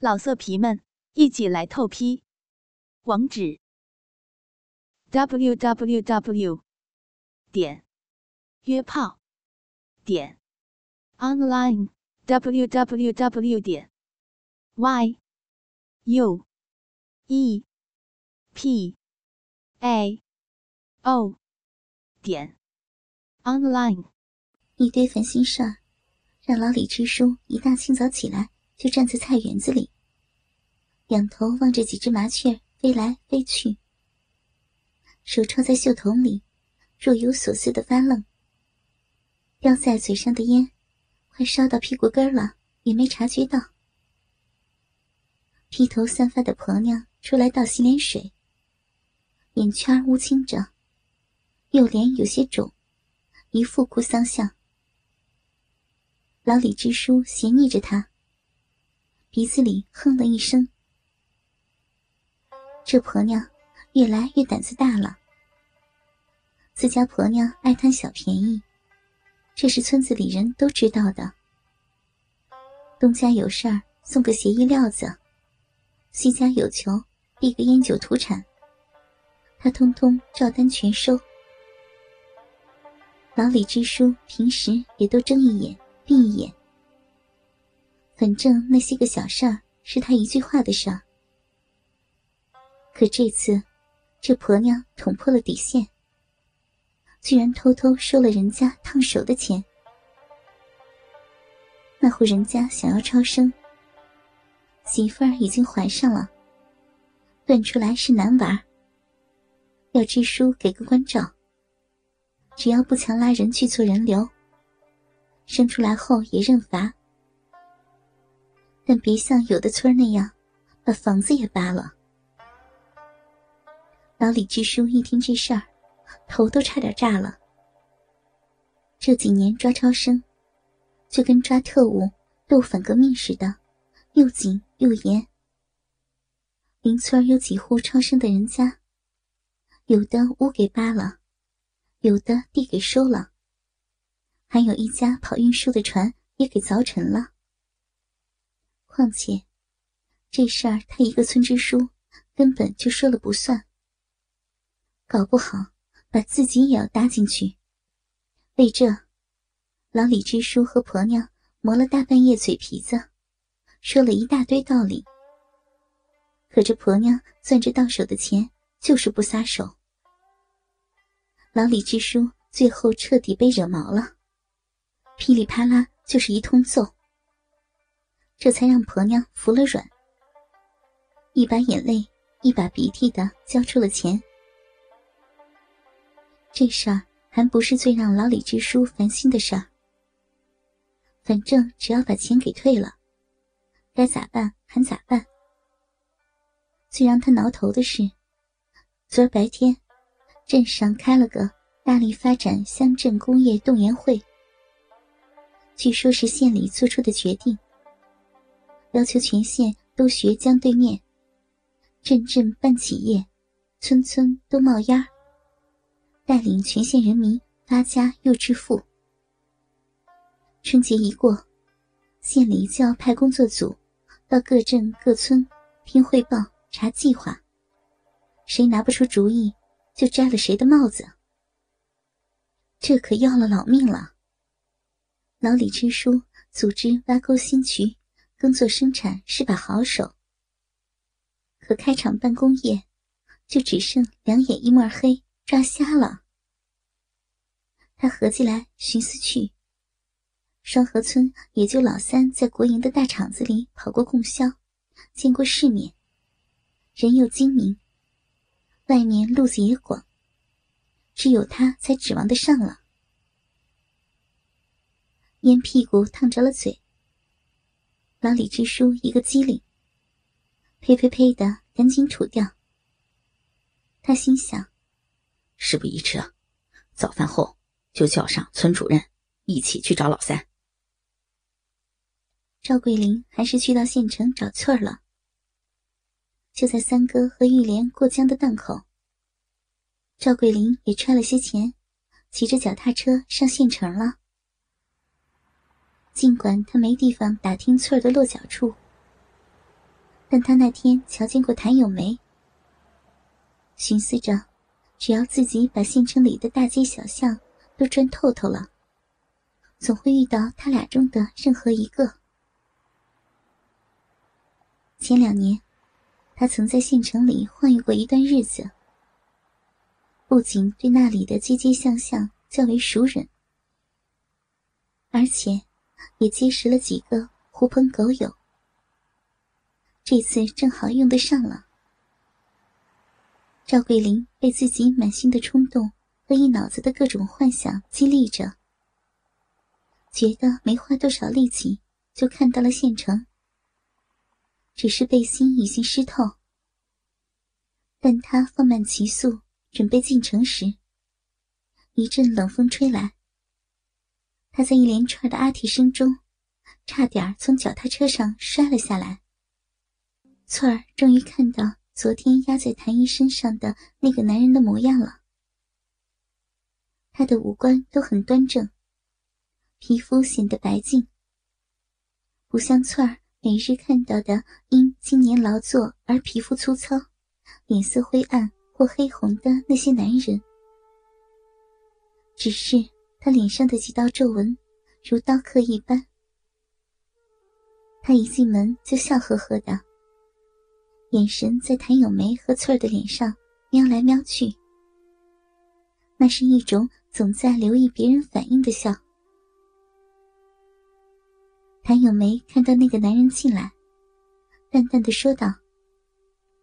老色皮们，一起来透批！网址：w w w 点约炮点 online w w w 点 y u e p a o 点 online。一堆烦心事儿，让老李支书一大清早起来就站在菜园子里，仰头望着几只麻雀飞来飞去，手抄在袖筒里，若有所思的发愣。叼在嘴上的烟，快烧到屁股根了，也没察觉到。披头散发的婆娘出来倒洗脸水，眼圈乌青着，右脸有些肿，一副哭丧相。老李支书斜睨着他，鼻子里哼了一声。这婆娘越来越胆子大了。自家婆娘爱贪小便宜，这是村子里人都知道的。东家有事儿送个鞋衣料子，西家有求递个烟酒土产，他通通照单全收。老李支书平时也都睁一眼。闭一眼，反正那些个小事儿是他一句话的事儿。可这次，这婆娘捅破了底线，居然偷偷收了人家烫手的钱。那户人家想要超生，媳妇儿已经怀上了，断出来是男娃，要支书给个关照，只要不强拉人去做人流。生出来后也认罚，但别像有的村那样，把房子也扒了。老李支书一听这事儿，头都差点炸了。这几年抓超生，就跟抓特务、斗反革命似的，又紧又严。邻村有几户超生的人家，有的屋给扒了，有的地给收了。还有一家跑运输的船也给凿沉了。况且，这事儿他一个村支书根本就说了不算。搞不好把自己也要搭进去。为这，老李支书和婆娘磨了大半夜嘴皮子，说了一大堆道理。可这婆娘攥着到手的钱，就是不撒手。老李支书最后彻底被惹毛了。噼里啪啦就是一通揍，这才让婆娘服了软，一把眼泪一把鼻涕的交出了钱。这事儿还不是最让老李支书烦心的事儿。反正只要把钱给退了，该咋办还咋办。最让他挠头的是，昨儿白天，镇上开了个大力发展乡镇工业动员会。据说是县里做出的决定，要求全县都学江对面，镇镇办企业，村村都冒烟儿带领全县人民发家又致富。春节一过，县里就要派工作组到各镇各村听汇报、查计划，谁拿不出主意，就摘了谁的帽子。这可要了老命了。老李支书组织挖沟新渠，耕作生产是把好手。可开厂办工业，就只剩两眼一抹黑，抓瞎了。他合计来寻思去，双河村也就老三在国营的大厂子里跑过供销，见过世面，人又精明，外面路子也广，只有他才指望得上了。烟屁股烫着了嘴，老李支书一个机灵，呸呸呸的赶紧吐掉。他心想：事不宜迟，早饭后就叫上村主任一起去找老三。赵桂林还是去到县城找翠儿了。就在三哥和玉莲过江的档口，赵桂林也揣了些钱，骑着脚踏车上县城了。尽管他没地方打听翠儿的落脚处，但他那天瞧见过谭咏梅，寻思着，只要自己把县城里的大街小巷都转透透了，总会遇到他俩中的任何一个。前两年，他曾在县城里晃悠过一段日子，不仅对那里的街街巷巷较为熟稔，而且也结识了几个狐朋狗友。这次正好用得上了。赵桂林被自己满心的冲动和一脑子的各种幻想激励着，觉得没花多少力气就看到了县城。只是背心已经湿透，但他放慢骑速准备进城时，一阵冷风吹来。他在一连串的阿嚏声中，差点从脚踏车上摔了下来。翠儿终于看到昨天压在谭姨身上的那个男人的模样了。他的五官都很端正，皮肤显得白净，不像翠儿每日看到的因经年劳作而皮肤粗糙、脸色灰暗或黑红的那些男人。只是他脸上的几道皱纹如刀刻一般。他一进门就笑呵呵的。眼神在谭咏梅和翠儿的脸上瞄来瞄去，那是一种总在留意别人反应的笑。谭咏梅看到那个男人进来，淡淡的说道：“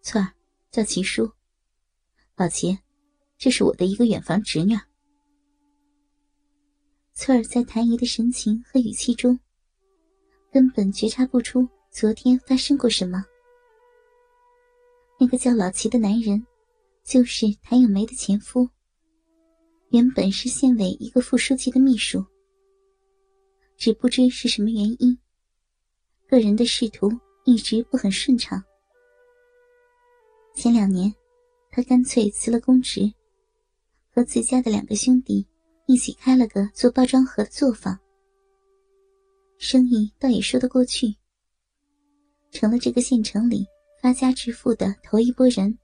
翠儿，叫齐叔。老齐，这是我的一个远房侄女。”翠儿在谭姨的神情和语气中，根本觉察不出昨天发生过什么。那个叫老齐的男人，就是谭咏梅的前夫。原本是县委一个副书记的秘书，只不知是什么原因，个人的仕途一直不很顺畅。前两年，他干脆辞了公职，和自家的两个兄弟一起开了个做包装盒的作坊，生意倒也说得过去，成了这个县城里。发家致富的头一波人，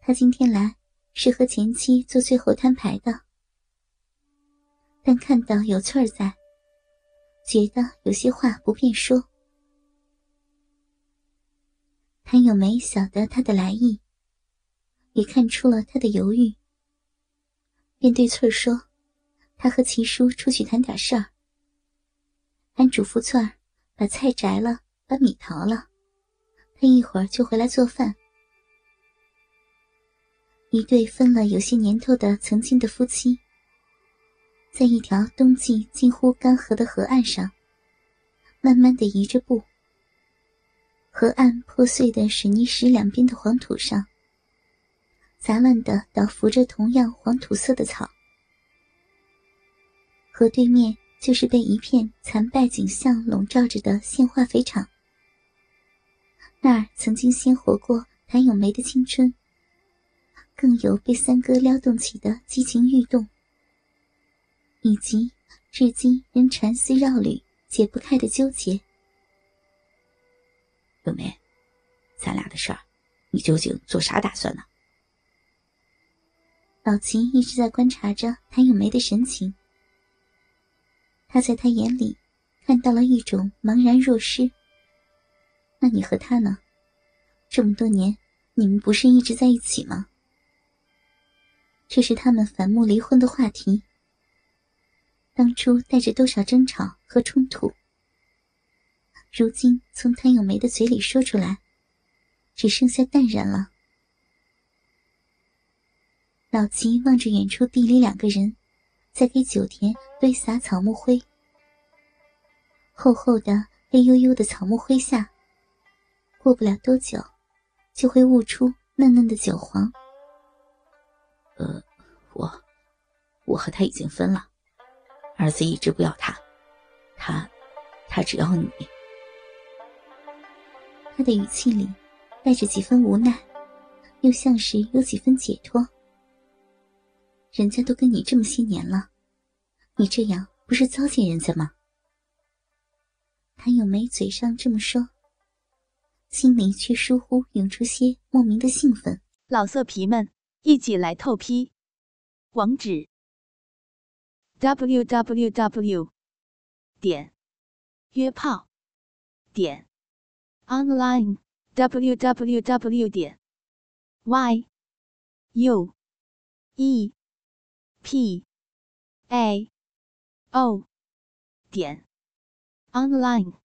他今天来是和前妻做最后摊牌的，但看到有翠儿在，觉得有些话不便说。谭咏梅晓得他的来意，也看出了他的犹豫，便对翠儿说：“他和齐叔出去谈点事儿，还嘱咐翠儿把菜摘了，把米淘了。”他一会儿就回来做饭。一对分了有些年头的曾经的夫妻，在一条冬季近乎干涸的河岸上，慢慢的移着步。河岸破碎的水泥石两边的黄土上，杂乱的倒伏着同样黄土色的草。河对面就是被一片残败景象笼罩着的县化肥厂。那儿曾经鲜活过谭咏梅的青春，更有被三哥撩动起的激情欲动，以及至今仍缠丝绕缕、解不开的纠结。咏梅，咱俩的事儿，你究竟做啥打算呢？老秦一直在观察着谭咏梅的神情，他在他眼里看到了一种茫然若失。那你和他呢？这么多年，你们不是一直在一起吗？这是他们反目离婚的话题。当初带着多少争吵和冲突，如今从谭咏梅的嘴里说出来，只剩下淡然了。老齐望着远处地里两个人，在给酒田堆撒草木灰。厚厚的黑黝黝的草木灰下。过不了多久，就会悟出嫩嫩的韭黄。呃，我，我和他已经分了，儿子一直不要他，他，他只要你。他的语气里带着几分无奈，又像是有几分解脱。人家都跟你这么些年了，你这样不是糟践人家吗？谭咏梅嘴上这么说。心里却疏忽涌出些莫名的兴奋。老色皮们，一起来透批！网址：w w w 点约炮点 online w w w 点 y u e p a o 点 online。